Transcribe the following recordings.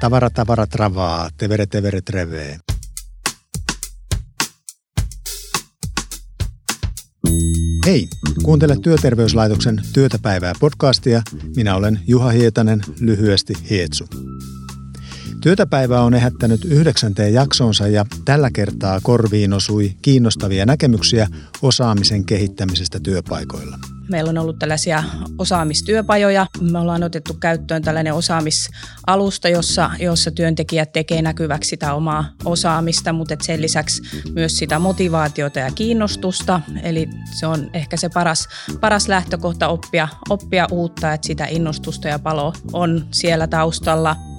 Tavara tavara travaa, tevere tevere trevee. Hei, kuuntele Työterveyslaitoksen Työtä päivää podcastia. Minä olen Juha Hietanen, lyhyesti Hietsu. Työtäpäivä on ehättänyt yhdeksänteen jaksonsa ja tällä kertaa korviin osui kiinnostavia näkemyksiä osaamisen kehittämisestä työpaikoilla. Meillä on ollut tällaisia osaamistyöpajoja. Me ollaan otettu käyttöön tällainen osaamisalusta, jossa, jossa työntekijät tekee näkyväksi sitä omaa osaamista, mutta sen lisäksi myös sitä motivaatiota ja kiinnostusta. Eli se on ehkä se paras, paras lähtökohta oppia, oppia uutta, että sitä innostusta ja palo on siellä taustalla –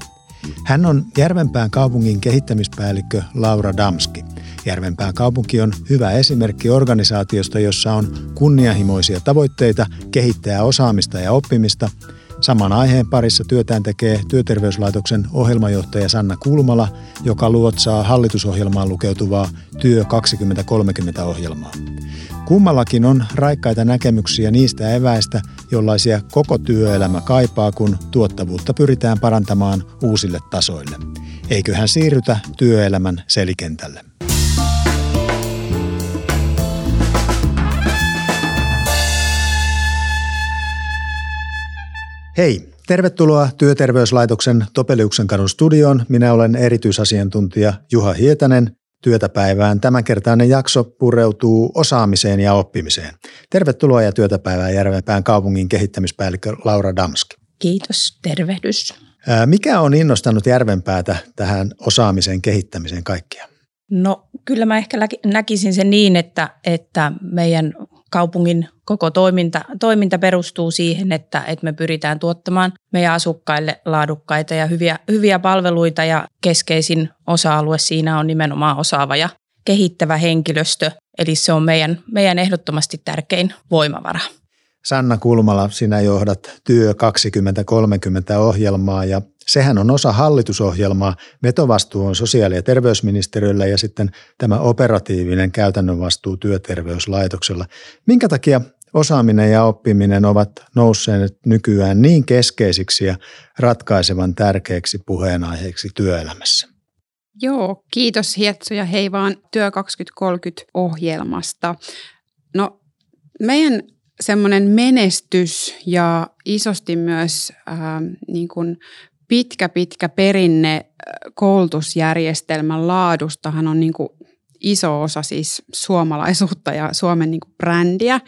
hän on Järvenpään kaupungin kehittämispäällikkö Laura Damski. Järvenpään kaupunki on hyvä esimerkki organisaatiosta, jossa on kunnianhimoisia tavoitteita kehittää osaamista ja oppimista. Saman aiheen parissa työtään tekee Työterveyslaitoksen ohjelmajohtaja Sanna Kulmala, joka luotsaa hallitusohjelmaan lukeutuvaa Työ 2030 ohjelmaa. Kummallakin on raikkaita näkemyksiä niistä eväistä, jollaisia koko työelämä kaipaa, kun tuottavuutta pyritään parantamaan uusille tasoille. Eiköhän siirrytä työelämän selikentälle. Hei, tervetuloa Työterveyslaitoksen Topeliuksen kadun studioon. Minä olen erityisasiantuntija Juha Hietanen työtäpäivään. Tämänkertainen jakso pureutuu osaamiseen ja oppimiseen. Tervetuloa ja työtäpäivään Järvenpään kaupungin kehittämispäällikkö Laura Damski. Kiitos, tervehdys. Mikä on innostanut Järvenpäätä tähän osaamisen kehittämiseen kaikkia? No kyllä mä ehkä näkisin sen niin, että, että meidän kaupungin koko toiminta, toiminta perustuu siihen, että, että me pyritään tuottamaan meidän asukkaille laadukkaita ja hyviä, hyviä palveluita ja keskeisin osa-alue siinä on nimenomaan osaava ja kehittävä henkilöstö. Eli se on meidän, meidän ehdottomasti tärkein voimavara. Sanna Kulmala, sinä johdat Työ 2030 ohjelmaa ja sehän on osa hallitusohjelmaa. Vetovastuu on sosiaali- ja terveysministeriöllä ja sitten tämä operatiivinen käytännön vastuu työterveyslaitoksella. Minkä takia osaaminen ja oppiminen ovat nousseet nykyään niin keskeisiksi ja ratkaisevan tärkeiksi puheenaiheiksi työelämässä? Joo, kiitos Hietso ja hei vaan Työ 2030 ohjelmasta. No meidän semmoinen menestys ja isosti myös äh, niin kuin pitkä, pitkä perinne äh, koulutusjärjestelmän laadustahan on niin kuin iso osa siis suomalaisuutta ja Suomen niin kuin brändiä.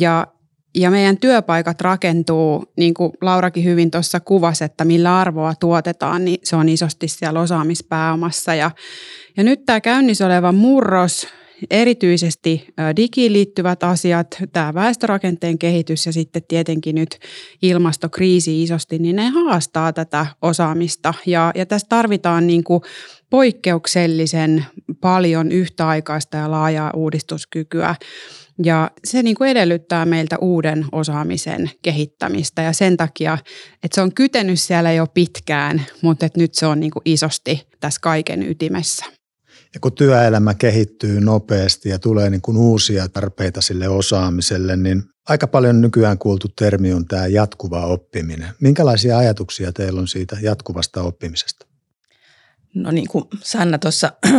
Ja, ja meidän työpaikat rakentuu, niin kuin Laurakin hyvin tuossa kuvasi, että millä arvoa tuotetaan, niin se on isosti siellä osaamispääomassa. Ja, ja nyt tämä käynnissä oleva murros erityisesti digiin liittyvät asiat, tämä väestörakenteen kehitys ja sitten tietenkin nyt ilmastokriisi isosti, niin ne haastaa tätä osaamista. Ja, ja tässä tarvitaan niin kuin poikkeuksellisen paljon yhtäaikaista ja laajaa uudistuskykyä. Ja se niin kuin edellyttää meiltä uuden osaamisen kehittämistä ja sen takia, että se on kytenyt siellä jo pitkään, mutta että nyt se on niin kuin isosti tässä kaiken ytimessä. Ja kun työelämä kehittyy nopeasti ja tulee niin kuin uusia tarpeita sille osaamiselle, niin aika paljon nykyään kuultu termi on tämä jatkuva oppiminen. Minkälaisia ajatuksia teillä on siitä jatkuvasta oppimisesta? No niin kuin Sanna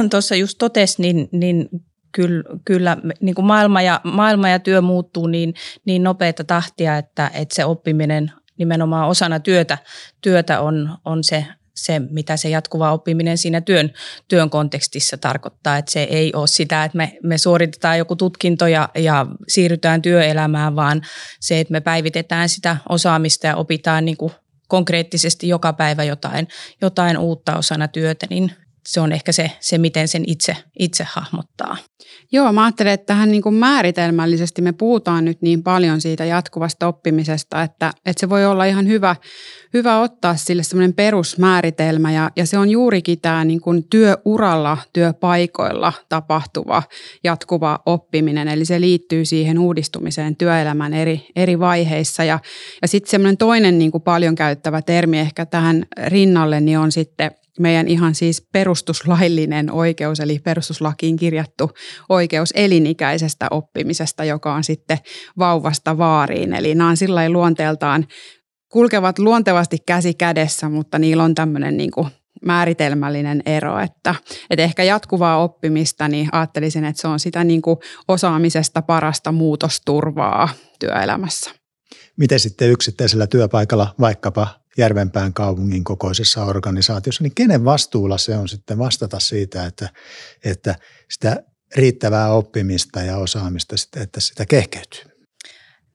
tuossa just totesi, niin, niin kyllä, kyllä niin kuin maailma, ja, maailma ja työ muuttuu niin, niin nopeita tahtia, että, että se oppiminen nimenomaan osana työtä, työtä on, on se se, mitä se jatkuva oppiminen siinä työn, työn kontekstissa tarkoittaa. Että se ei ole sitä, että me, me suoritetaan joku tutkinto ja, ja siirrytään työelämään, vaan se, että me päivitetään sitä osaamista ja opitaan niin kuin konkreettisesti joka päivä jotain, jotain uutta osana työtä, niin se on ehkä se, se miten sen itse, itse hahmottaa. Joo, mä ajattelen, että tähän niin kuin määritelmällisesti me puhutaan nyt niin paljon siitä jatkuvasta oppimisesta, että, että se voi olla ihan hyvä, hyvä ottaa sille semmoinen perusmääritelmä ja, ja se on juurikin tämä niin kuin työuralla, työpaikoilla tapahtuva jatkuva oppiminen. Eli se liittyy siihen uudistumiseen työelämän eri, eri vaiheissa ja, ja sitten semmoinen toinen niin kuin paljon käyttävä termi ehkä tähän rinnalle niin on sitten meidän ihan siis perustuslaillinen oikeus, eli perustuslakiin kirjattu oikeus elinikäisestä oppimisesta, joka on sitten vauvasta vaariin. Eli nämä on sillä luonteeltaan kulkevat luontevasti käsi kädessä, mutta niillä on tämmöinen niin kuin määritelmällinen ero, että, että ehkä jatkuvaa oppimista, niin ajattelisin, että se on sitä niin kuin osaamisesta parasta muutosturvaa työelämässä. Miten sitten yksittäisellä työpaikalla, vaikkapa Järvenpään kaupungin kokoisessa organisaatiossa, niin kenen vastuulla se on sitten vastata siitä, että, että sitä riittävää oppimista ja osaamista, että sitä kehkeytyy?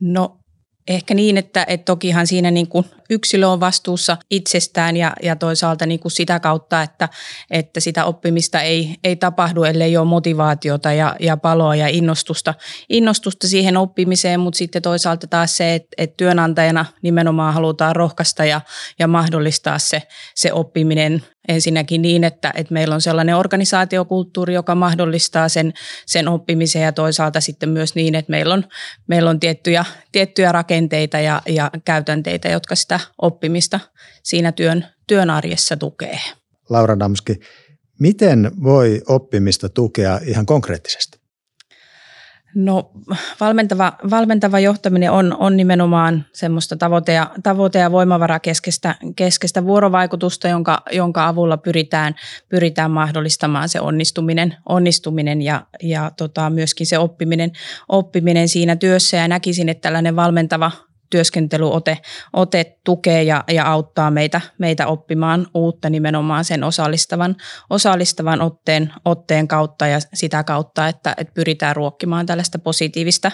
No Ehkä niin, että, että tokihan siinä niin kuin yksilö on vastuussa itsestään ja, ja toisaalta niin kuin sitä kautta, että, että sitä oppimista ei, ei tapahdu, ellei ole motivaatiota ja, ja paloa ja innostusta, innostusta siihen oppimiseen, mutta sitten toisaalta taas se, että, että työnantajana nimenomaan halutaan rohkaista ja, ja mahdollistaa se, se oppiminen ensinnäkin niin, että, että meillä on sellainen organisaatiokulttuuri, joka mahdollistaa sen, sen oppimisen ja toisaalta sitten myös niin, että meillä on, meillä on tiettyjä, tiettyjä rakenteita ja, ja käytänteitä, jotka sitä oppimista siinä työn, työn arjessa tukee. Laura Damski, miten voi oppimista tukea ihan konkreettisesti? No valmentava, valmentava johtaminen on, on nimenomaan semmoista tavoite- ja, tavoite- ja voimavarakeskeistä keskeistä vuorovaikutusta, jonka, jonka avulla pyritään, pyritään mahdollistamaan se onnistuminen, onnistuminen ja, ja tota, myöskin se oppiminen, oppiminen siinä työssä. Ja näkisin, että tällainen valmentava työskentelyote ote tukee ja, ja auttaa meitä, meitä oppimaan uutta nimenomaan sen osallistavan, osallistavan otteen, otteen kautta ja sitä kautta, että, että pyritään ruokkimaan tällaista positiivista,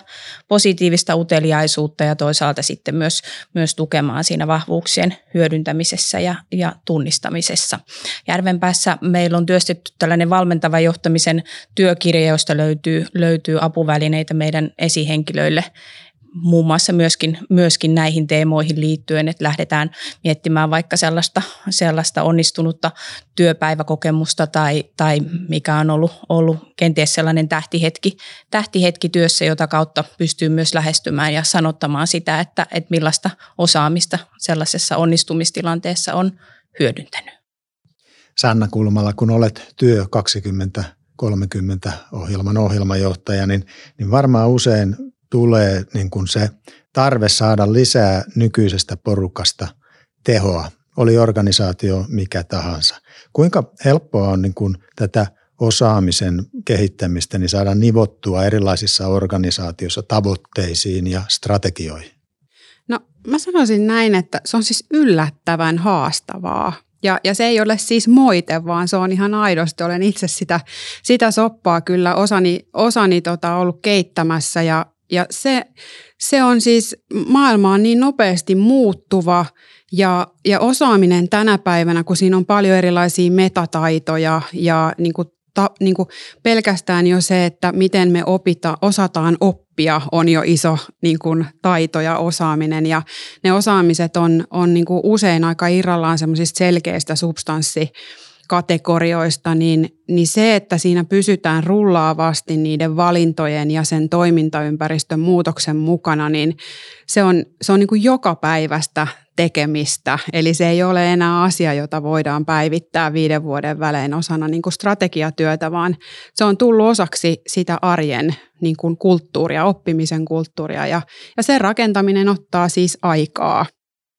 positiivista uteliaisuutta ja toisaalta sitten myös, myös tukemaan siinä vahvuuksien hyödyntämisessä ja, ja tunnistamisessa. Järvenpäässä meillä on työstetty tällainen valmentava johtamisen työkirja, josta löytyy, löytyy apuvälineitä meidän esihenkilöille muun muassa myöskin, myöskin näihin teemoihin liittyen, että lähdetään miettimään vaikka sellaista, sellaista onnistunutta työpäiväkokemusta tai, tai mikä on ollut, ollut kenties sellainen tähtihetki, tähtihetki työssä, jota kautta pystyy myös lähestymään ja sanottamaan sitä, että, että millaista osaamista sellaisessa onnistumistilanteessa on hyödyntänyt. Sanna Kulmala, kun olet työ 20 30 ohjelman ohjelmajohtaja, niin, niin varmaan usein tulee niin kuin se tarve saada lisää nykyisestä porukasta tehoa, oli organisaatio mikä tahansa. Kuinka helppoa on niin kuin tätä osaamisen kehittämistä niin saada nivottua erilaisissa organisaatioissa tavoitteisiin ja strategioihin? No mä sanoisin näin, että se on siis yllättävän haastavaa. Ja, ja se ei ole siis moite, vaan se on ihan aidosti. Olen itse sitä, sitä soppaa kyllä osani, osani tota ollut keittämässä ja, ja se, se on siis, maailma on niin nopeasti muuttuva ja, ja osaaminen tänä päivänä, kun siinä on paljon erilaisia metataitoja ja niin kuin ta, niin kuin pelkästään jo se, että miten me opita, osataan oppia, on jo iso niin kuin taito ja osaaminen. Ja ne osaamiset on, on niin kuin usein aika irrallaan semmoisista selkeistä substanssi kategorioista, niin, niin se, että siinä pysytään rullaavasti niiden valintojen ja sen toimintaympäristön muutoksen mukana, niin se on, se on niin kuin joka päivästä tekemistä. Eli se ei ole enää asia, jota voidaan päivittää viiden vuoden välein osana niin kuin strategiatyötä, vaan se on tullut osaksi sitä arjen niin kuin kulttuuria, oppimisen kulttuuria ja, ja sen rakentaminen ottaa siis aikaa.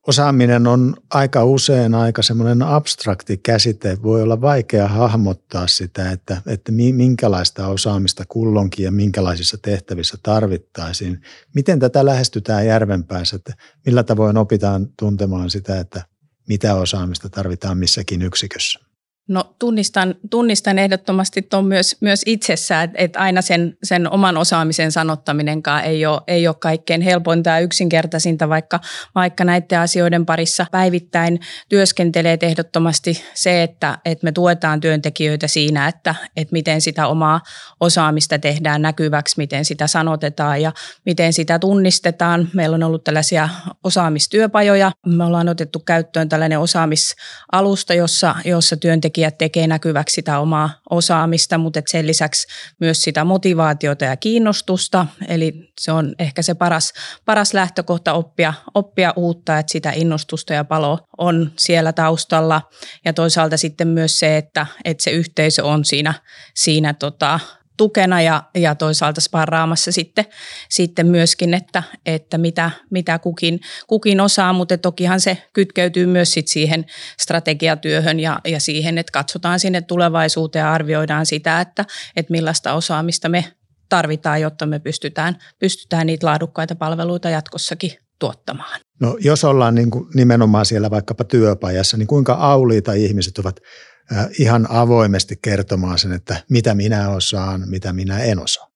Osaaminen on aika usein aika semmoinen abstrakti käsite. Voi olla vaikea hahmottaa sitä, että, että minkälaista osaamista kullonkin ja minkälaisissa tehtävissä tarvittaisiin. Miten tätä lähestytään järvenpäässä, että millä tavoin opitaan tuntemaan sitä, että mitä osaamista tarvitaan missäkin yksikössä? No tunnistan, tunnistan ehdottomasti tuon myös, myös itsessä, että, aina sen, sen oman osaamisen sanottaminenkaan ei ole, ei ole kaikkein helpointa ja yksinkertaisinta, vaikka, vaikka näiden asioiden parissa päivittäin työskentelee ehdottomasti se, että, että me tuetaan työntekijöitä siinä, että, että miten sitä omaa osaamista tehdään näkyväksi, miten sitä sanotetaan ja miten sitä tunnistetaan. Meillä on ollut tällaisia osaamistyöpajoja. Me ollaan otettu käyttöön tällainen osaamisalusta, jossa, jossa työntekijät työntekijät tekee näkyväksi sitä omaa osaamista, mutta sen lisäksi myös sitä motivaatiota ja kiinnostusta. Eli se on ehkä se paras, paras lähtökohta oppia, oppia uutta, että sitä innostusta ja palo on siellä taustalla. Ja toisaalta sitten myös se, että, että se yhteisö on siinä, siinä tota, tukena ja, ja toisaalta sparraamassa sitten, sitten myöskin, että, että mitä, mitä kukin, kukin osaa, mutta tokihan se kytkeytyy myös sit siihen strategiatyöhön ja, ja siihen, että katsotaan sinne tulevaisuuteen ja arvioidaan sitä, että, että millaista osaamista me tarvitaan, jotta me pystytään, pystytään niitä laadukkaita palveluita jatkossakin tuottamaan. No jos ollaan niin kuin nimenomaan siellä vaikkapa työpajassa, niin kuinka auliita ihmiset ovat ihan avoimesti kertomaan sen, että mitä minä osaan, mitä minä en osaa?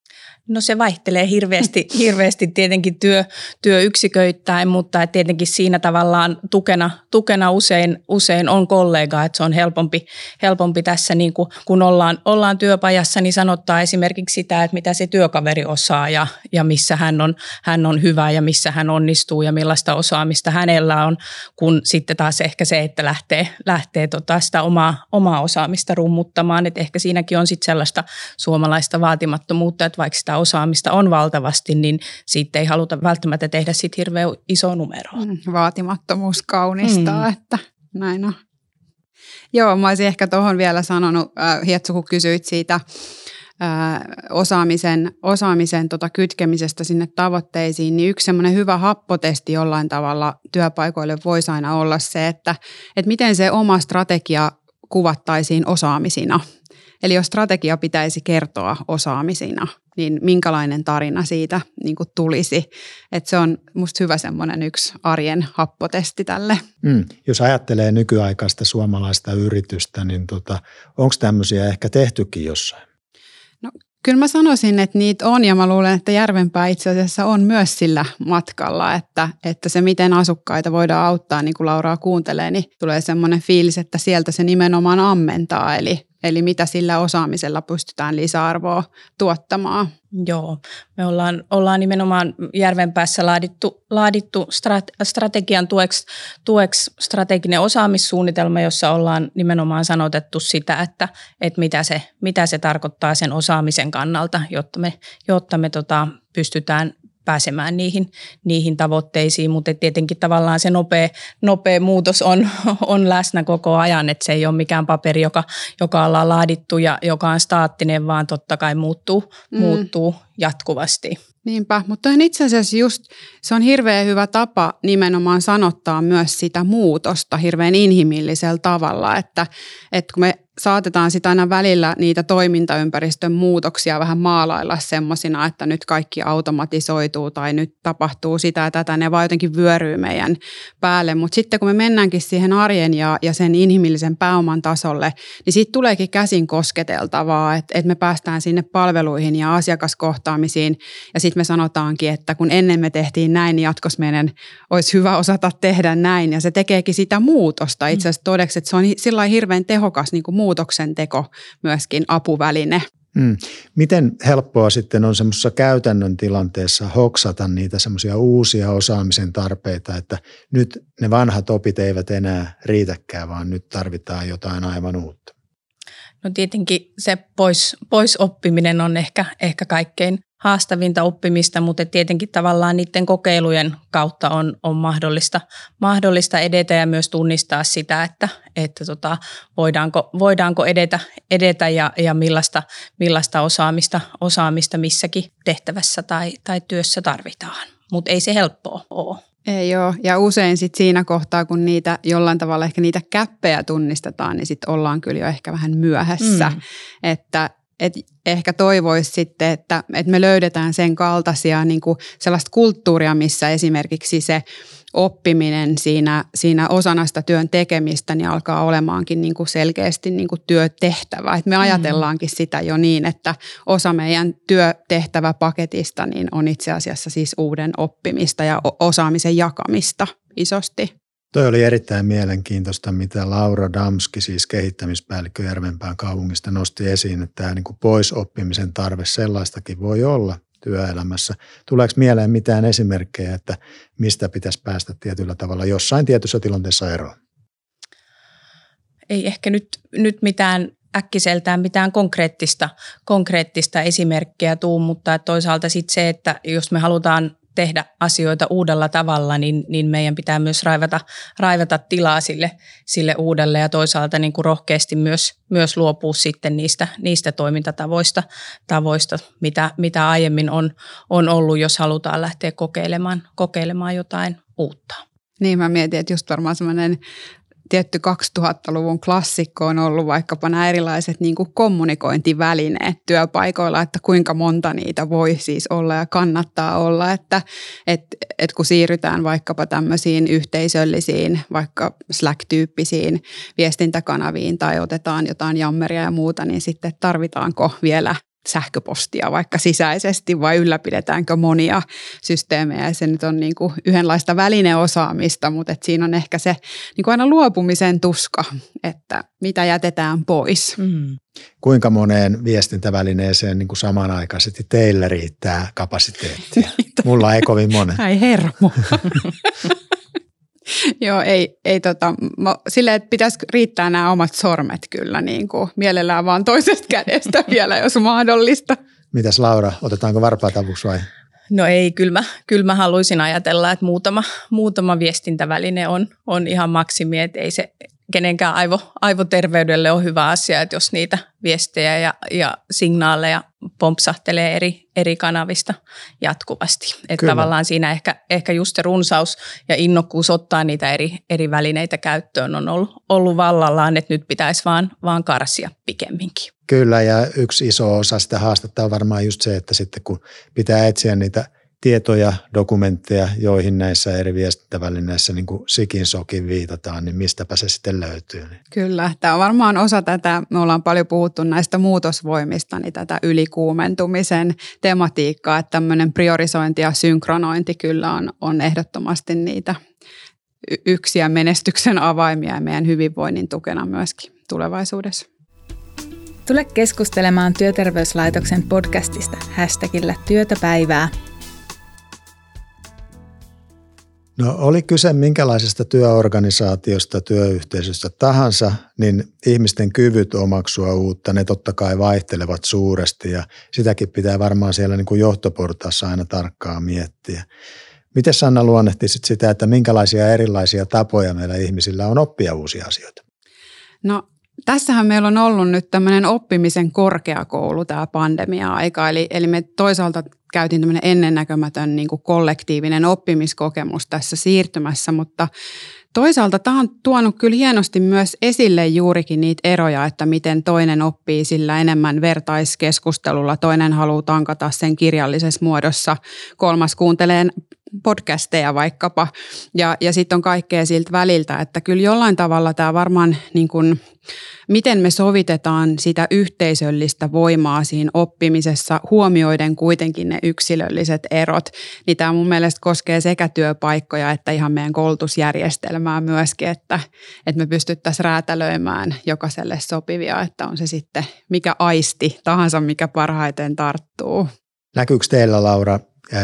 No se vaihtelee hirveästi, hirveästi tietenkin työ, työyksiköittäin, mutta tietenkin siinä tavallaan tukena, tukena usein, usein on kollega, että se on helpompi, helpompi tässä, niin kuin, kun ollaan, ollaan työpajassa, niin sanottaa esimerkiksi sitä, että mitä se työkaveri osaa ja, ja missä hän on, hän on hyvä ja missä hän onnistuu ja millaista osaamista hänellä on, kun sitten taas ehkä se, että lähtee, lähtee tota sitä omaa, omaa osaamista rummuttamaan, että ehkä siinäkin on sitten sellaista suomalaista vaatimattomuutta, että vaikka sitä osaamista on valtavasti, niin siitä ei haluta välttämättä tehdä sit hirveän iso numero. Mm, vaatimattomuus kaunistaa, mm. että näin on. Joo, mä olisin ehkä tuohon vielä sanonut, äh, Hietsu, kun kysyit siitä äh, osaamisen, osaamisen tota kytkemisestä sinne tavoitteisiin, niin yksi semmoinen hyvä happotesti jollain tavalla työpaikoille voisi aina olla se, että, että miten se oma strategia kuvattaisiin osaamisina. Eli jos strategia pitäisi kertoa osaamisina, niin minkälainen tarina siitä niin kuin tulisi. Et se on musta hyvä semmoinen yksi arjen happotesti tälle. Mm, jos ajattelee nykyaikaista suomalaista yritystä, niin tota, onko tämmöisiä ehkä tehtykin jossain? No, kyllä mä sanoisin, että niitä on ja mä luulen, että Järvenpää itse asiassa on myös sillä matkalla, että, että se miten asukkaita voidaan auttaa, niin kuin Lauraa kuuntelee, niin tulee semmoinen fiilis, että sieltä se nimenomaan ammentaa. Eli Eli mitä sillä osaamisella pystytään lisäarvoa tuottamaan. Joo, me ollaan, ollaan nimenomaan Järvenpäässä laadittu, laadittu strategian tueksi, tueksi strateginen osaamissuunnitelma, jossa ollaan nimenomaan sanotettu sitä, että, että mitä, se, mitä se tarkoittaa sen osaamisen kannalta, jotta me, jotta me tota, pystytään pääsemään niihin, niihin tavoitteisiin, mutta tietenkin tavallaan se nopea, nopea muutos on, on läsnä koko ajan, että se ei ole mikään paperi, joka, joka ollaan laadittu ja joka on staattinen, vaan totta kai muuttuu, mm. muuttuu jatkuvasti. Niinpä, mutta itse asiassa just se on hirveän hyvä tapa nimenomaan sanottaa myös sitä muutosta hirveän inhimillisellä tavalla, että, että kun me saatetaan sitä aina välillä niitä toimintaympäristön muutoksia vähän maalailla semmoisina, että nyt kaikki automatisoituu tai nyt tapahtuu sitä ja tätä, ne vaan jotenkin vyöryy meidän päälle. Mutta sitten kun me mennäänkin siihen arjen ja, ja sen inhimillisen pääoman tasolle, niin siitä tuleekin käsin kosketeltavaa, että, että me päästään sinne palveluihin ja asiakaskohtaamisiin. Ja sitten me sanotaankin, että kun ennen me tehtiin näin, niin jatkossa meidän olisi hyvä osata tehdä näin. Ja se tekeekin sitä muutosta. Itse asiassa todeksi, että se on sillä hirveän tehokas niin kuin muutoksen teko myöskin apuväline. Hmm. Miten helppoa sitten on semmoisessa käytännön tilanteessa hoksata niitä semmoisia uusia osaamisen tarpeita, että nyt ne vanhat opit eivät enää riitäkään, vaan nyt tarvitaan jotain aivan uutta? No tietenkin se pois, pois oppiminen on ehkä, ehkä kaikkein haastavinta oppimista, mutta tietenkin tavallaan niiden kokeilujen kautta on, on mahdollista, mahdollista edetä ja myös tunnistaa sitä, että, että tota, voidaanko, voidaanko edetä, edetä ja, ja millaista, millaista osaamista, osaamista missäkin tehtävässä tai, tai työssä tarvitaan. Mutta ei se helppoa ole. Ei ole. Ja usein sit siinä kohtaa, kun niitä jollain tavalla ehkä niitä käppejä tunnistetaan, niin sitten ollaan kyllä jo ehkä vähän myöhässä. Mm. Että et ehkä toivoisi sitten, että, että me löydetään sen kaltaisia niin kuin sellaista kulttuuria, missä esimerkiksi se oppiminen siinä, siinä osana sitä työn tekemistä niin alkaa olemaankin niin kuin selkeästi niin kuin työtehtävä. Et me mm. ajatellaankin sitä jo niin, että osa meidän työtehtäväpaketista niin on itse asiassa siis uuden oppimista ja osaamisen jakamista isosti. Toi oli erittäin mielenkiintoista, mitä Laura Damski, siis kehittämispäällikkö Järvenpään kaupungista, nosti esiin, että tämä niin kuin poisoppimisen tarve sellaistakin voi olla työelämässä. Tuleeko mieleen mitään esimerkkejä, että mistä pitäisi päästä tietyllä tavalla jossain tietyssä tilanteessa eroon? Ei ehkä nyt, nyt mitään äkkiseltään mitään konkreettista, konkreettista esimerkkiä tuu, mutta toisaalta sitten se, että jos me halutaan tehdä asioita uudella tavalla, niin, niin meidän pitää myös raivata, raivata tilaa sille, sille uudelle ja toisaalta niin kuin rohkeasti myös, myös luopua sitten niistä, niistä toimintatavoista, tavoista, mitä, mitä aiemmin on, on ollut, jos halutaan lähteä kokeilemaan, kokeilemaan jotain uutta. Niin mä mietin, että just varmaan semmoinen tietty 2000-luvun klassikko on ollut vaikkapa nämä erilaiset niin kuin kommunikointivälineet työpaikoilla, että kuinka monta niitä voi siis olla ja kannattaa olla, että et, et kun siirrytään vaikkapa tämmöisiin yhteisöllisiin, vaikka Slack-tyyppisiin viestintäkanaviin tai otetaan jotain jammeria ja muuta, niin sitten tarvitaanko vielä sähköpostia vaikka sisäisesti vai ylläpidetäänkö monia systeemejä. Se nyt on niin kuin yhdenlaista välineosaamista, mutta et siinä on ehkä se niin kuin aina luopumisen tuska, että mitä jätetään pois. Mm. Kuinka moneen viestintävälineeseen niin kuin samanaikaisesti teillä riittää kapasiteettia? Mulla ei kovin monen. Ei hermo. Joo, ei, ei tota, silleen, että pitäisi riittää nämä omat sormet kyllä niin kuin mielellään vaan toisesta kädestä vielä, jos mahdollista. Mitäs Laura, otetaanko varpaat avuksi vai? No ei, kyllä mä, kyllä mä haluaisin ajatella, että muutama, muutama viestintäväline on, on ihan maksimi, että ei se kenenkään aivo, aivoterveydelle ole hyvä asia, että jos niitä viestejä ja, ja signaaleja pompsahtelee eri, eri kanavista jatkuvasti. Että tavallaan siinä ehkä, ehkä just se runsaus ja innokkuus ottaa niitä eri, eri välineitä käyttöön on ollut, ollut vallallaan, että nyt pitäisi vaan, vaan karsia pikemminkin. Kyllä ja yksi iso osa sitä haastetta on varmaan just se, että sitten kun pitää etsiä niitä tietoja, dokumentteja, joihin näissä eri viestintävälineissä niin kuin sikin sokin viitataan, niin mistäpä se sitten löytyy? Kyllä, tämä on varmaan osa tätä, me ollaan paljon puhuttu näistä muutosvoimista, niin tätä ylikuumentumisen tematiikkaa, että tämmöinen priorisointi ja synkronointi kyllä on, on ehdottomasti niitä yksiä menestyksen avaimia ja meidän hyvinvoinnin tukena myöskin tulevaisuudessa. Tule keskustelemaan Työterveyslaitoksen podcastista hashtagillä työtäpäivää No oli kyse minkälaisesta työorganisaatiosta, työyhteisöstä tahansa, niin ihmisten kyvyt omaksua uutta, ne totta kai vaihtelevat suuresti ja sitäkin pitää varmaan siellä niin kuin johtoportaassa aina tarkkaan miettiä. Miten Sanna luonnehtisit sitä, että minkälaisia erilaisia tapoja meillä ihmisillä on oppia uusia asioita? No Tässähän meillä on ollut nyt tämmöinen oppimisen korkeakoulu tämä pandemia-aika, eli, eli me toisaalta käytiin tämmöinen ennennäkemätön niin kuin kollektiivinen oppimiskokemus tässä siirtymässä, mutta toisaalta tämä on tuonut kyllä hienosti myös esille juurikin niitä eroja, että miten toinen oppii sillä enemmän vertaiskeskustelulla, toinen haluaa tankata sen kirjallisessa muodossa, kolmas kuuntelee podcasteja vaikkapa ja, ja sitten on kaikkea siltä väliltä, että kyllä jollain tavalla tämä varmaan niin kuin, miten me sovitetaan sitä yhteisöllistä voimaa siinä oppimisessa huomioiden kuitenkin ne yksilölliset erot, niin tämä mun mielestä koskee sekä työpaikkoja että ihan meidän koulutusjärjestelmää myöskin, että, että me pystyttäisiin räätälöimään jokaiselle sopivia, että on se sitten mikä aisti tahansa, mikä parhaiten tarttuu. Näkyykö teillä Laura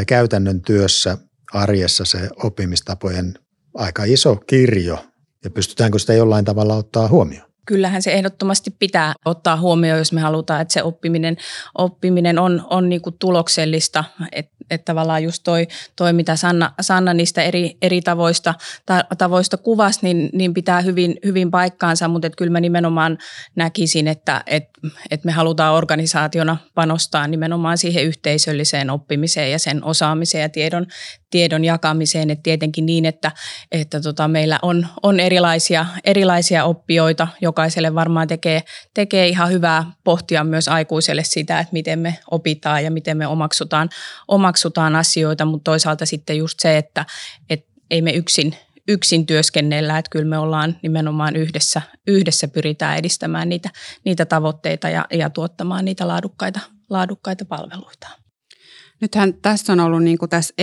käytännön työssä arjessa se oppimistapojen aika iso kirjo ja pystytäänkö sitä jollain tavalla ottaa huomioon? Kyllähän se ehdottomasti pitää ottaa huomioon, jos me halutaan, että se oppiminen, oppiminen on, on niin kuin tuloksellista. Että et tavallaan just toi, toi mitä Sanna, Sanna niistä eri, eri tavoista, ta, tavoista kuvasi, niin, niin pitää hyvin, hyvin paikkaansa. Mutta kyllä mä nimenomaan näkisin, että et, et me halutaan organisaationa panostaa nimenomaan siihen yhteisölliseen oppimiseen ja sen osaamiseen ja tiedon, tiedon jakamiseen. Et tietenkin niin, että, että tota meillä on, on erilaisia, erilaisia oppijoita, jokaiselle varmaan tekee, tekee ihan hyvää pohtia myös aikuiselle sitä, että miten me opitaan ja miten me omaksutaan, omaksutaan asioita, mutta toisaalta sitten just se, että, että ei me yksin, yksin työskennellä, että kyllä me ollaan nimenomaan yhdessä, yhdessä pyritään edistämään niitä, niitä tavoitteita ja, ja tuottamaan niitä laadukkaita, laadukkaita palveluita. Nythän tässä on ollut niin kuin tässä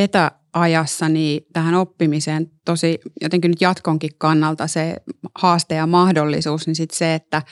etäajassa niin tähän oppimiseen tosi jotenkin nyt jatkonkin kannalta se haaste ja mahdollisuus, niin sitten se, että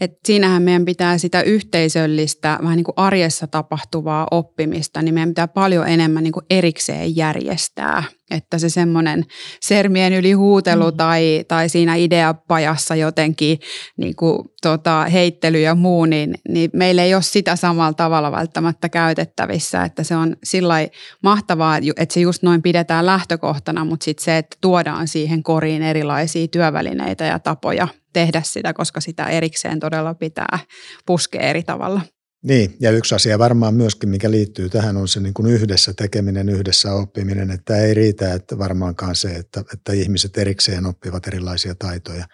Et siinähän meidän pitää sitä yhteisöllistä, vähän niin kuin arjessa tapahtuvaa oppimista, niin meidän pitää paljon enemmän niin kuin erikseen järjestää. Että se semmoinen sermien yli huutelu mm. tai, tai siinä ideapajassa jotenkin niin kuin, tota, heittely ja muu, niin, niin meillä ei ole sitä samalla tavalla välttämättä käytettävissä. Että se on sillä mahtavaa, että se just noin pidetään lähtökohtana, mutta sitten se, että tuodaan siihen koriin erilaisia työvälineitä ja tapoja tehdä sitä, koska sitä erikseen todella pitää puskea eri tavalla. Niin, ja yksi asia varmaan myöskin, mikä liittyy tähän, on se niin kuin yhdessä tekeminen, yhdessä oppiminen. Että ei riitä että varmaankaan se, että, että ihmiset erikseen oppivat erilaisia taitoja,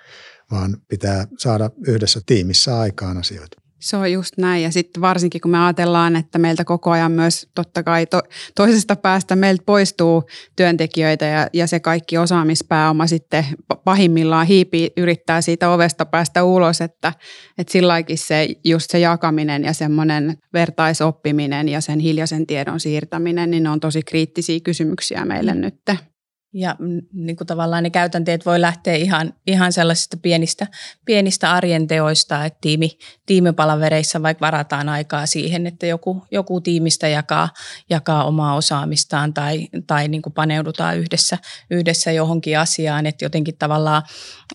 vaan pitää saada yhdessä tiimissä aikaan asioita. Se on just näin ja sitten varsinkin kun me ajatellaan, että meiltä koko ajan myös totta kai to, toisesta päästä meiltä poistuu työntekijöitä ja, ja se kaikki osaamispääoma sitten pahimmillaan hiipii, yrittää siitä ovesta päästä ulos, että, että silläkin se just se jakaminen ja semmoinen vertaisoppiminen ja sen hiljaisen tiedon siirtäminen, niin ne on tosi kriittisiä kysymyksiä meille mm. Ja niin kuin tavallaan ne käytänteet voi lähteä ihan, ihan sellaisista pienistä, pienistä arjen teoista, että tiimi, tiimipalavereissa vaikka varataan aikaa siihen, että joku, joku tiimistä jakaa, jakaa omaa osaamistaan tai, tai niin kuin paneudutaan yhdessä, yhdessä johonkin asiaan, että jotenkin tavallaan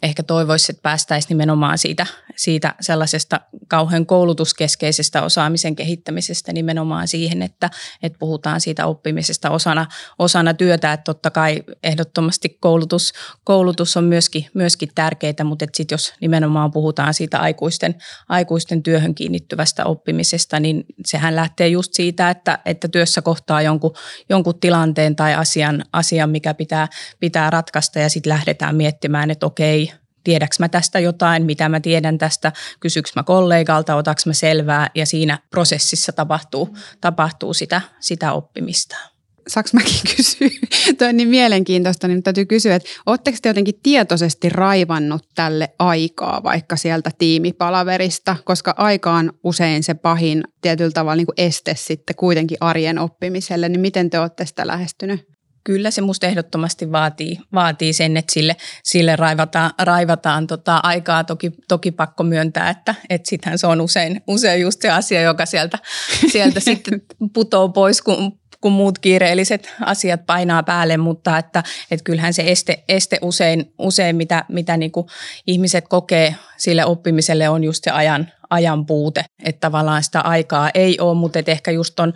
ehkä toivoisi, että päästäisiin nimenomaan siitä, siitä sellaisesta kauhean koulutuskeskeisestä osaamisen kehittämisestä nimenomaan siihen, että, että puhutaan siitä oppimisesta osana, osana työtä, että totta kai ehdottomasti koulutus, koulutus on myöskin, myöskin tärkeää, mutta sitten jos nimenomaan puhutaan siitä aikuisten, aikuisten työhön kiinnittyvästä oppimisesta, niin sehän lähtee just siitä, että, että työssä kohtaa jonkun, jonkun tilanteen tai asian, asian mikä pitää, pitää ratkaista ja sitten lähdetään miettimään, että okei, tiedäks mä tästä jotain, mitä mä tiedän tästä, kysyks mä kollegalta, otaks mä selvää ja siinä prosessissa tapahtuu, tapahtuu sitä, sitä oppimista saanko mäkin kysyä? Tuo on niin mielenkiintoista, niin täytyy kysyä, että oletteko te jotenkin tietoisesti raivannut tälle aikaa vaikka sieltä tiimipalaverista, koska aika on usein se pahin tietyllä tavalla niin kuin este sitten kuitenkin arjen oppimiselle, niin miten te olette sitä lähestynyt? Kyllä se musta ehdottomasti vaatii, vaatii sen, että sille, sille raivataan, raivataan tota aikaa. Toki, toki pakko myöntää, että, että sittenhän se on usein, usein just se asia, joka sieltä, sieltä sitten putoo pois, kun kun muut kiireelliset asiat painaa päälle, mutta että, että kyllähän se este, este usein, usein mitä, mitä niin kuin ihmiset kokee sille oppimiselle on just se ajan, ajan puute, että tavallaan sitä aikaa ei ole, mutta että ehkä just ton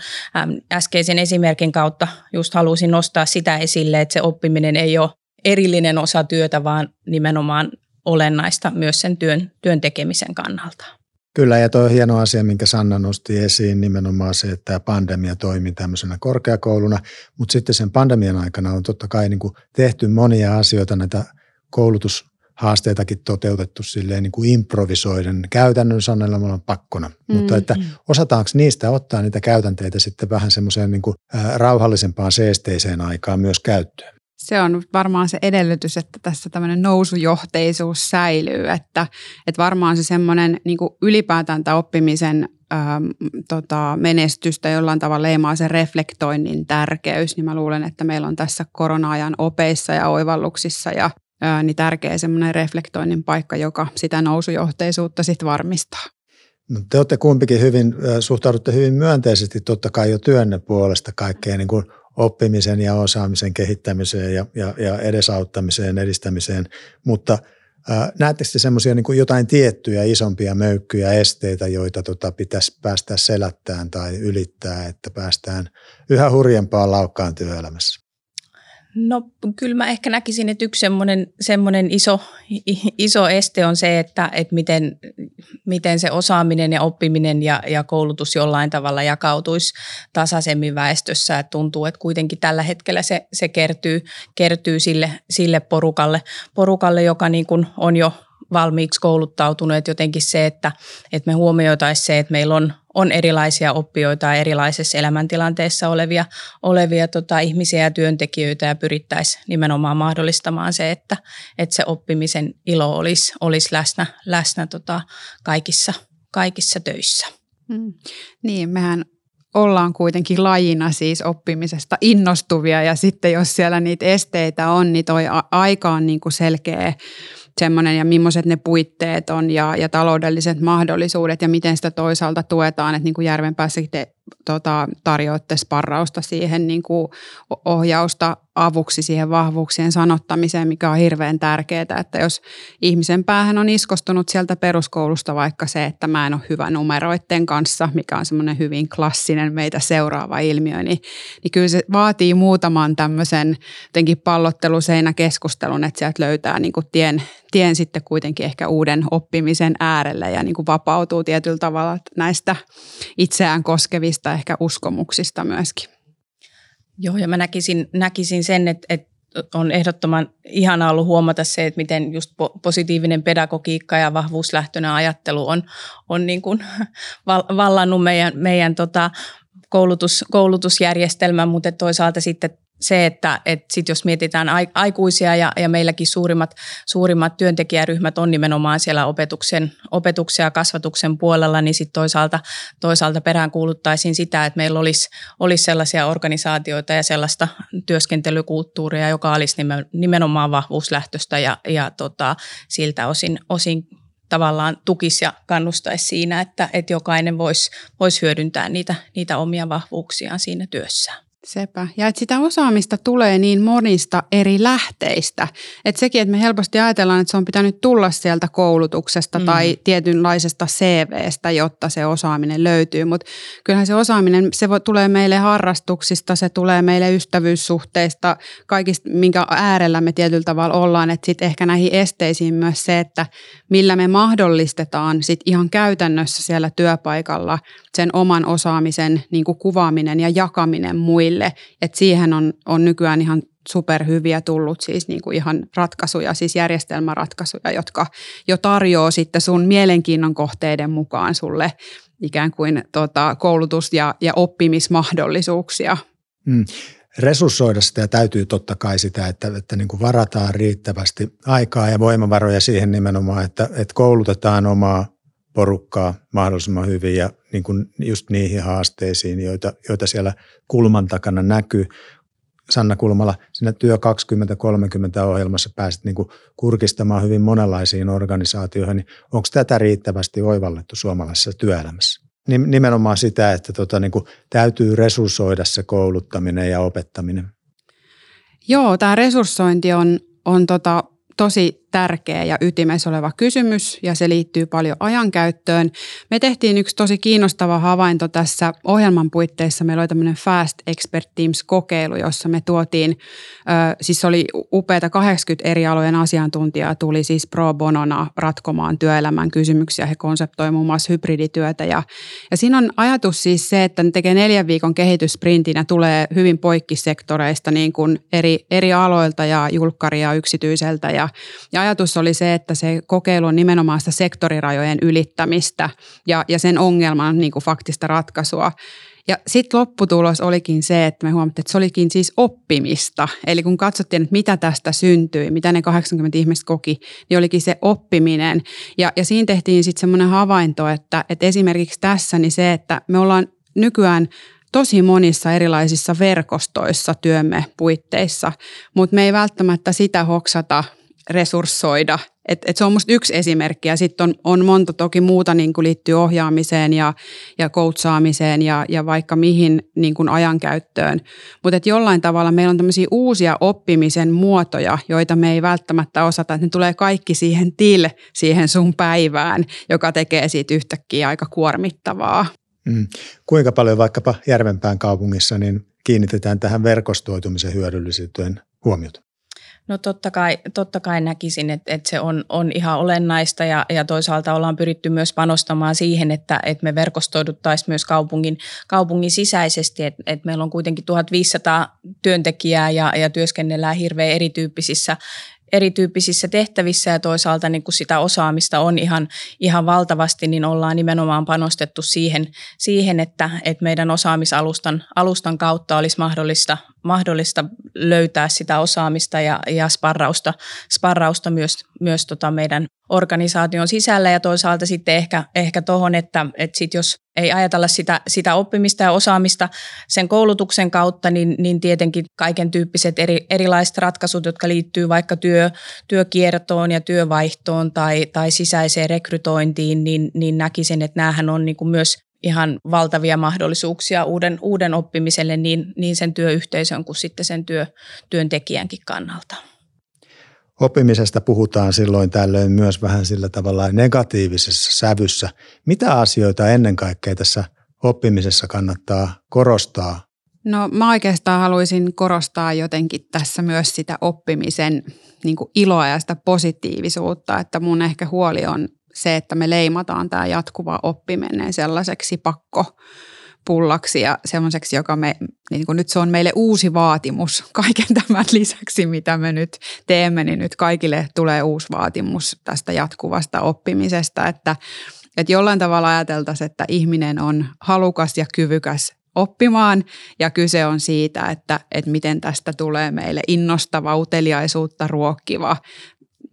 äskeisen esimerkin kautta just halusin nostaa sitä esille, että se oppiminen ei ole erillinen osa työtä, vaan nimenomaan olennaista myös sen työn, työn tekemisen kannalta. Kyllä, ja tuo on hieno asia, minkä Sanna nosti esiin, nimenomaan se, että pandemia toimii tämmöisenä korkeakouluna, mutta sitten sen pandemian aikana on totta kai niin kuin tehty monia asioita, näitä koulutushaasteitakin toteutettu silleen niin kuin improvisoiden käytännön sanella pakkona, mm, mutta että mm. osataanko niistä ottaa niitä käytänteitä sitten vähän semmoiseen niin kuin, rauhallisempaan seesteiseen aikaan myös käyttöön? Se on varmaan se edellytys, että tässä tämmöinen nousujohteisuus säilyy, että, että varmaan se semmoinen niin ylipäätään tämä oppimisen ähm, tota, menestystä jollain tavalla leimaa se reflektoinnin tärkeys, niin mä luulen, että meillä on tässä korona-ajan opeissa ja oivalluksissa ja ää, niin tärkeä semmoinen reflektoinnin paikka, joka sitä nousujohteisuutta sitten varmistaa. No, te olette kumpikin hyvin, suhtaudutte hyvin myönteisesti totta kai jo työnne puolesta kaikkeen niin kuin oppimisen ja osaamisen kehittämiseen ja, ja, ja edesauttamiseen, edistämiseen, mutta ää, näettekö semmoisia niin jotain tiettyjä isompia möykkyjä, esteitä, joita tota, pitäisi päästä selättämään tai ylittää, että päästään yhä hurjempaan laukkaan työelämässä? No kyllä mä ehkä näkisin, että yksi semmoinen, semmoinen iso, iso este on se, että, että miten, miten se osaaminen ja oppiminen ja, ja koulutus jollain tavalla jakautuisi tasaisemmin väestössä. Että tuntuu, että kuitenkin tällä hetkellä se, se kertyy, kertyy sille, sille porukalle, porukalle, joka niin kuin on jo valmiiksi kouluttautuneet jotenkin se, että, että me huomioitaisiin se, että meillä on, on erilaisia oppijoita ja erilaisessa elämäntilanteessa olevia, olevia tota, ihmisiä ja työntekijöitä ja pyrittäisiin nimenomaan mahdollistamaan se, että, että se oppimisen ilo olisi, olisi läsnä, läsnä tota, kaikissa, kaikissa töissä. Hmm. Niin, mehän ollaan kuitenkin lajina siis oppimisesta innostuvia ja sitten jos siellä niitä esteitä on, niin toi aika on niin kuin selkeä semmoinen ja millaiset ne puitteet on ja, ja taloudelliset mahdollisuudet ja miten sitä toisaalta tuetaan, että niin kuin Järvenpäässäkin te tota, tarjoatte sparrausta siihen niin kuin ohjausta avuksi siihen vahvuuksien sanottamiseen, mikä on hirveän tärkeää, että jos ihmisen päähän on iskostunut sieltä peruskoulusta vaikka se, että mä en ole hyvä numeroiden kanssa, mikä on semmoinen hyvin klassinen meitä seuraava ilmiö, niin, niin kyllä se vaatii muutaman tämmöisen jotenkin pallotteluseinäkeskustelun, että sieltä löytää niin kuin tien, tien sitten kuitenkin ehkä uuden oppimisen äärelle ja niin kuin vapautuu tietyllä tavalla näistä itseään koskevista ehkä uskomuksista myöskin. Joo, ja mä näkisin, näkisin sen, että, että on ehdottoman ihana ollut huomata se, että miten just positiivinen pedagogiikka ja vahvuuslähtöinen ajattelu on, on niin kuin vallannut meidän, meidän tota koulutus, koulutusjärjestelmän, mutta toisaalta sitten se, että, että sit jos mietitään aikuisia ja, ja meilläkin suurimmat, suurimmat työntekijäryhmät on nimenomaan siellä opetuksen, opetuksen ja kasvatuksen puolella, niin sitten toisaalta, toisaalta perään kuuluttaisin sitä, että meillä olisi, olisi sellaisia organisaatioita ja sellaista työskentelykulttuuria, joka olisi nimenomaan vahvuuslähtöistä ja, ja tota, siltä osin, osin tavallaan tukisi ja kannustaisi siinä, että, että jokainen voisi vois hyödyntää niitä, niitä omia vahvuuksiaan siinä työssään. Sepä. Ja että sitä osaamista tulee niin monista eri lähteistä. Että sekin, että me helposti ajatellaan, että se on pitänyt tulla sieltä koulutuksesta mm. tai tietynlaisesta CVstä, jotta se osaaminen löytyy. Mutta kyllähän se osaaminen, se voi, tulee meille harrastuksista, se tulee meille ystävyyssuhteista, kaikista, minkä äärellä me tietyllä tavalla ollaan. Että sitten ehkä näihin esteisiin myös se, että millä me mahdollistetaan sit ihan käytännössä siellä työpaikalla sen oman osaamisen niin kuin kuvaaminen ja jakaminen muille. Että siihen on, on nykyään ihan superhyviä tullut siis niin kuin ihan ratkaisuja, siis järjestelmäratkaisuja, jotka jo tarjoaa sitten sun mielenkiinnon kohteiden mukaan sulle ikään kuin tota, koulutus- ja, ja oppimismahdollisuuksia. Mm resurssoida sitä täytyy totta kai sitä, että, että niin kuin varataan riittävästi aikaa ja voimavaroja siihen nimenomaan, että, että koulutetaan omaa porukkaa mahdollisimman hyvin ja niin kuin just niihin haasteisiin, joita, joita siellä kulman takana näkyy. Sanna Kulmala, siinä Työ 2030 ohjelmassa pääsit niin kuin kurkistamaan hyvin monenlaisiin organisaatioihin, niin onko tätä riittävästi oivallettu suomalaisessa työelämässä? Nimenomaan sitä, että tota, niin kuin täytyy resurssoida se kouluttaminen ja opettaminen. Joo, tämä resurssointi on, on tota, tosi tärkeä ja ytimessä oleva kysymys ja se liittyy paljon ajankäyttöön. Me tehtiin yksi tosi kiinnostava havainto tässä ohjelman puitteissa. Meillä oli tämmöinen Fast Expert Teams-kokeilu, jossa me tuotiin, siis oli upeita 80 eri alojen asiantuntijaa tuli siis pro bonona ratkomaan työelämän kysymyksiä. He konseptoivat muun muassa hybridityötä ja, ja siinä on ajatus siis se, että ne tekee neljän viikon kehityssprintin ja tulee hyvin poikkisektoreista niin kuin eri, eri aloilta ja julkkaria yksityiseltä ja, ja ajatus oli se, että se kokeilu on nimenomaan sitä sektorirajojen ylittämistä ja, ja sen ongelman niin kuin faktista ratkaisua. Ja sitten lopputulos olikin se, että me huomattiin, että se olikin siis oppimista. Eli kun katsottiin, että mitä tästä syntyi, mitä ne 80 ihmistä koki, niin olikin se oppiminen. Ja, ja siinä tehtiin sitten semmoinen havainto, että, että esimerkiksi tässä niin se, että me ollaan nykyään tosi monissa erilaisissa verkostoissa työmme puitteissa, mutta me ei välttämättä sitä hoksata resurssoida. Et, et se on musta yksi esimerkki ja sitten on, on monta toki muuta niin kuin liittyy ohjaamiseen ja, ja coachaamiseen ja, ja vaikka mihin niin kuin ajankäyttöön. Mutta jollain tavalla meillä on tämmöisiä uusia oppimisen muotoja, joita me ei välttämättä osata. Että ne tulee kaikki siihen til, siihen sun päivään, joka tekee siitä yhtäkkiä aika kuormittavaa. Mm. Kuinka paljon vaikkapa Järvenpään kaupungissa niin kiinnitetään tähän verkostoitumisen hyödyllisyyteen huomiota? No totta kai, totta kai näkisin, että, että se on, on ihan olennaista ja, ja toisaalta ollaan pyritty myös panostamaan siihen, että, että me verkostoiduttaisiin myös kaupungin, kaupungin sisäisesti, että, että meillä on kuitenkin 1500 työntekijää ja, ja työskennellään hirveän erityyppisissä erityyppisissä tehtävissä ja toisaalta niin kun sitä osaamista on ihan, ihan valtavasti, niin ollaan nimenomaan panostettu siihen, siihen että, että meidän osaamisalustan alustan kautta olisi mahdollista, mahdollista löytää sitä osaamista ja, ja sparrausta, sparrausta myös, myös tota meidän organisaation sisällä ja toisaalta sitten ehkä, ehkä tuohon, että, että sit jos ei ajatella sitä, sitä oppimista ja osaamista sen koulutuksen kautta, niin, niin tietenkin kaiken tyyppiset eri, erilaiset ratkaisut, jotka liittyy vaikka työ, työkiertoon ja työvaihtoon tai, tai sisäiseen rekrytointiin, niin, niin näkisin, että näähän on niin kuin myös ihan valtavia mahdollisuuksia uuden, uuden oppimiselle niin, niin sen työyhteisön kuin sitten sen työ, työntekijänkin kannalta. Oppimisesta puhutaan silloin tällöin myös vähän sillä tavalla negatiivisessa sävyssä. Mitä asioita ennen kaikkea tässä oppimisessa kannattaa korostaa? No mä oikeastaan haluaisin korostaa jotenkin tässä myös sitä oppimisen niin iloa ja sitä positiivisuutta, että mun ehkä huoli on se, että me leimataan tämä jatkuva oppiminen sellaiseksi pakko pullaksi ja semmoiseksi, joka me, niin kuin nyt se on meille uusi vaatimus. Kaiken tämän lisäksi, mitä me nyt teemme, niin nyt kaikille tulee uusi vaatimus tästä jatkuvasta oppimisesta, että, että jollain tavalla ajateltaisiin, että ihminen on halukas ja kyvykäs oppimaan ja kyse on siitä, että, että miten tästä tulee meille innostava, uteliaisuutta ruokkiva,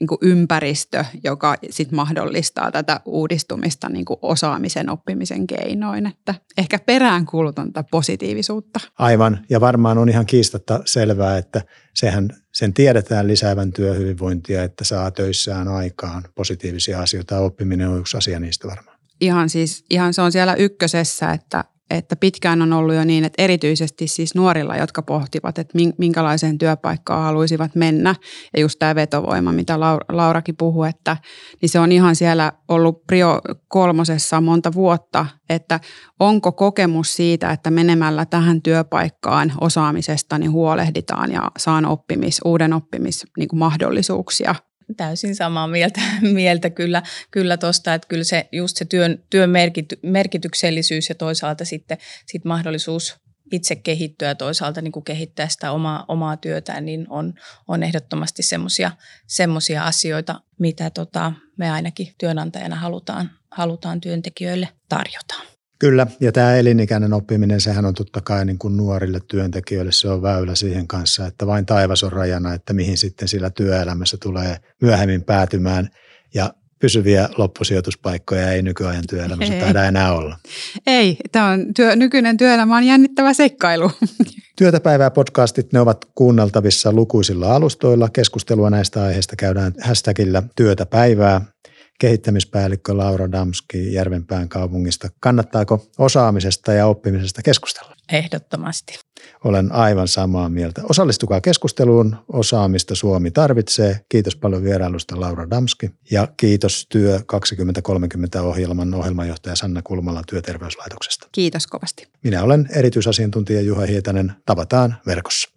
niin kuin ympäristö, joka sit mahdollistaa tätä uudistumista niin kuin osaamisen oppimisen keinoin. Että ehkä peräänkuulutan tätä positiivisuutta. Aivan, ja varmaan on ihan kiistatta selvää, että sehän sen tiedetään lisäävän työhyvinvointia, että saa töissään aikaan positiivisia asioita. Oppiminen on yksi asia niistä varmaan. Ihan siis, ihan se on siellä ykkösessä, että että pitkään on ollut jo niin, että erityisesti siis nuorilla, jotka pohtivat, että minkälaiseen työpaikkaan haluaisivat mennä. Ja just tämä vetovoima, mitä Laurakin puhui, että niin se on ihan siellä ollut prio kolmosessa monta vuotta, että onko kokemus siitä, että menemällä tähän työpaikkaan osaamisesta niin huolehditaan ja saan oppimis, uuden oppimismahdollisuuksia niin täysin samaa mieltä, mieltä kyllä, kyllä tuosta, että kyllä se just se työn, työn merkity, merkityksellisyys ja toisaalta sitten sit mahdollisuus itse kehittyä ja toisaalta niin kuin kehittää sitä omaa, omaa työtään, niin on, on ehdottomasti semmoisia asioita, mitä tota, me ainakin työnantajana halutaan, halutaan työntekijöille tarjota. Kyllä, ja tämä elinikäinen oppiminen, sehän on totta kai niin kuin nuorille työntekijöille, se on väylä siihen kanssa, että vain taivas on rajana, että mihin sitten sillä työelämässä tulee myöhemmin päätymään. Ja pysyviä loppusijoituspaikkoja ei nykyajan työelämässä ei. taida enää olla. Ei, tämä on työ, nykyinen työelämä on jännittävä seikkailu. Työtäpäivää podcastit, ne ovat kuunneltavissa lukuisilla alustoilla. Keskustelua näistä aiheista käydään hashtagillä työtäpäivää kehittämispäällikkö Laura Damski Järvenpään kaupungista. Kannattaako osaamisesta ja oppimisesta keskustella? Ehdottomasti. Olen aivan samaa mieltä. Osallistukaa keskusteluun. Osaamista Suomi tarvitsee. Kiitos paljon vierailusta Laura Damski ja kiitos Työ 2030 ohjelman ohjelmanjohtaja Sanna Kulmala Työterveyslaitoksesta. Kiitos kovasti. Minä olen erityisasiantuntija Juha Hietanen. Tavataan verkossa.